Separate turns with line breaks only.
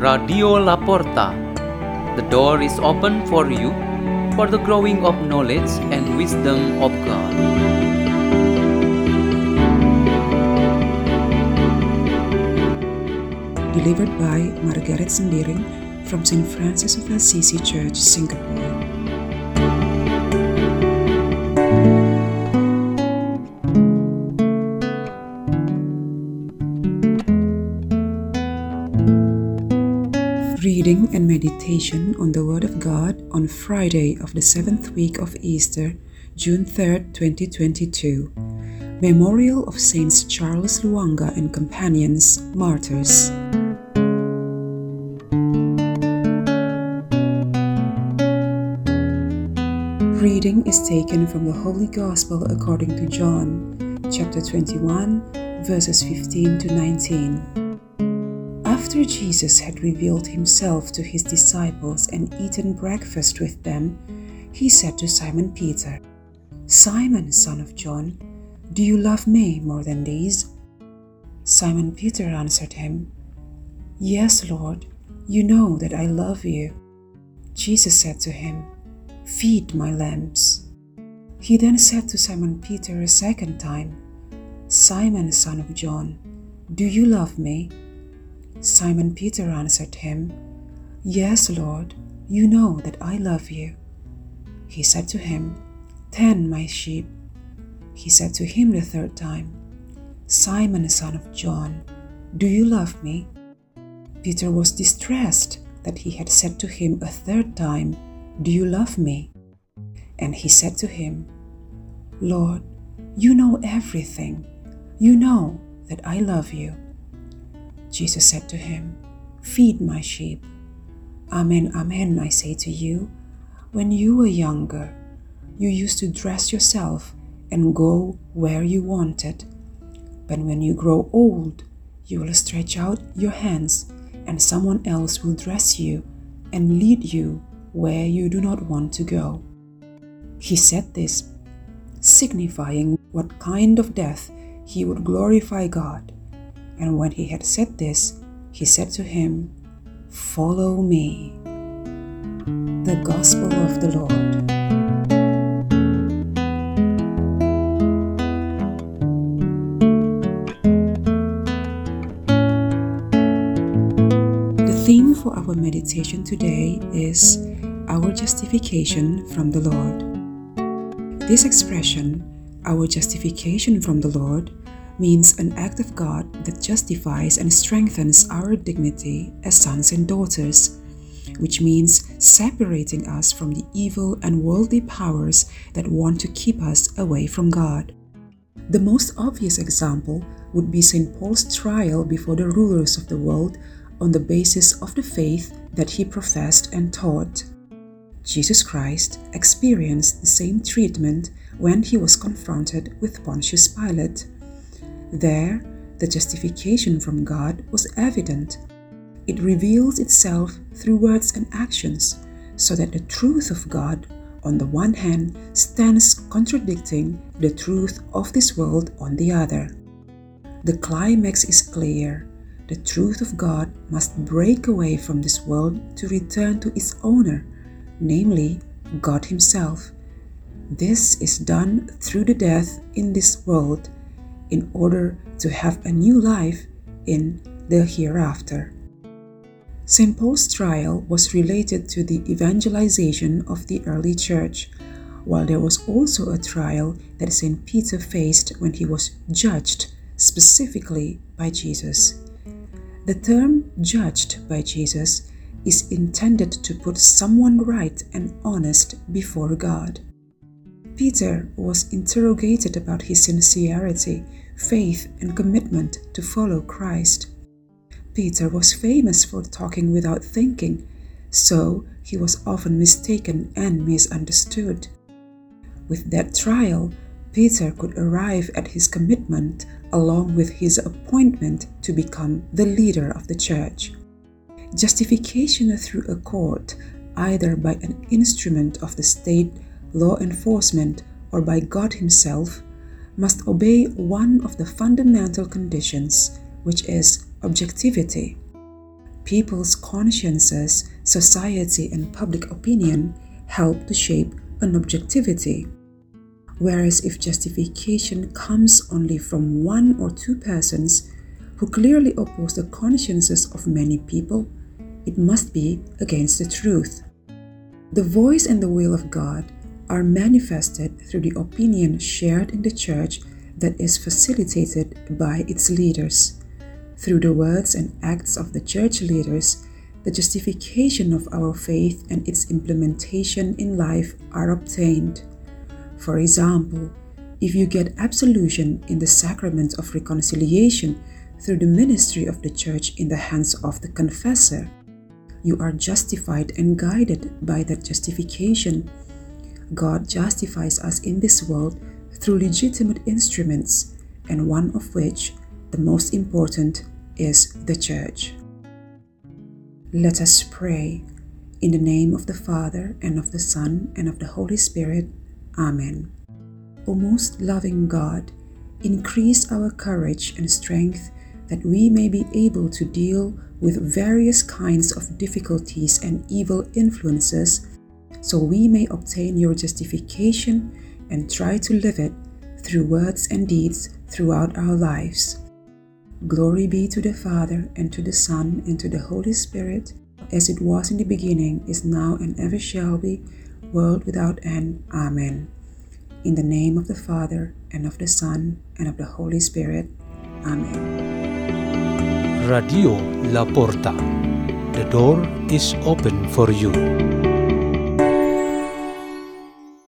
Radio Laporta. The door is open for you for the growing of knowledge and wisdom of God.
Delivered by Margareth Sembiring from St. Francis of Assisi Church, Singapore. Meditation on the Word of God on Friday of the seventh week of Easter, June 3, 2022. Memorial of Saints Charles Lwanga and Companions, Martyrs. Reading is taken from the Holy Gospel according to John, chapter 21, verses 15 to 19. After Jesus had revealed himself to his disciples and eaten breakfast with them, he said to Simon Peter, Simon, son of John, do you love me more than these? Simon Peter answered him, Yes, Lord, you know that I love you. Jesus said to him, Feed my lambs. He then said to Simon Peter a second time, Simon, son of John, do you love me? Simon Peter answered him, Yes, Lord, you know that I love you. He said to him, Tend my sheep. He said to him the third time, Simon, son of John, do you love me? Peter was distressed that he had said to him a third time, Do you love me? And he said to him, Lord, you know everything. You know that I love you. Jesus said to him, Feed my sheep. Amen, amen, I say to you, when you were younger, you used to dress yourself and go where you wanted. But when you grow old, you will stretch out your hands, and someone else will dress you and lead you where you do not want to go. He said this, signifying what kind of death he would glorify God. And when he had said this, he said to him, Follow me. The Gospel of the Lord. The theme for our meditation today is Our Justification from the Lord. This expression, Our Justification from the Lord, means an act of God that justifies and strengthens our dignity as sons and daughters, which means separating us from the evil and worldly powers that want to keep us away from God. The most obvious example would be St. Paul's trial before the rulers of the world on the basis of the faith that he professed and taught. Jesus Christ experienced the same treatment when he was confronted with Pontius Pilate. There, the justification from God was evident. It reveals itself through words and actions, so that the truth of God, on the one hand, stands contradicting the truth of this world on the other. The climax is clear. The truth of God must break away from this world to return to its owner, namely, God Himself. This is done through the death in this world in order to have a new life in the hereafter. St. Paul's trial was related to the evangelization of the early church, while there was also a trial that St. Peter faced when he was judged specifically by Jesus. The term judged by Jesus is intended to put someone right and honest before God. Peter was interrogated about his sincerity, faith, and commitment to follow Christ. Peter was famous for talking without thinking, so he was often mistaken and misunderstood. With that trial, Peter could arrive at his commitment along with his appointment to become the leader of the church. Justification through a court, either by an instrument of the state, law enforcement, or by God Himself, must obey one of the fundamental conditions, which is objectivity. people's consciences, society, and public opinion help to shape an objectivity. Whereas if justification comes only from one or two persons who clearly oppose the consciences of many people, it must be against the truth. The voice and the will of God are manifested through the opinion shared in the church that is facilitated by its leaders. Through the words and acts of the church leaders, the justification of our faith and its implementation in life are obtained. For example, if you get absolution in the sacrament of reconciliation through the ministry of the church in the hands of the confessor, you are justified and guided by that justification. God justifies us in this world through legitimate instruments, and one of which, the most important, is the Church. Let us pray. In the name of the Father, and of the Son, and of the Holy Spirit. Amen. O most loving God, increase our courage and strength that we may be able to deal with various kinds of difficulties and evil influences, so we may obtain your justification and try to live it through words and deeds throughout our lives. Glory be to the Father, and to the Son, and to the Holy Spirit, as it was in the beginning, is now, and ever shall be, world without end. Amen. In the name of the Father, and of the Son, and of the Holy Spirit. Amen.
Radio La Porta. The door is open for you.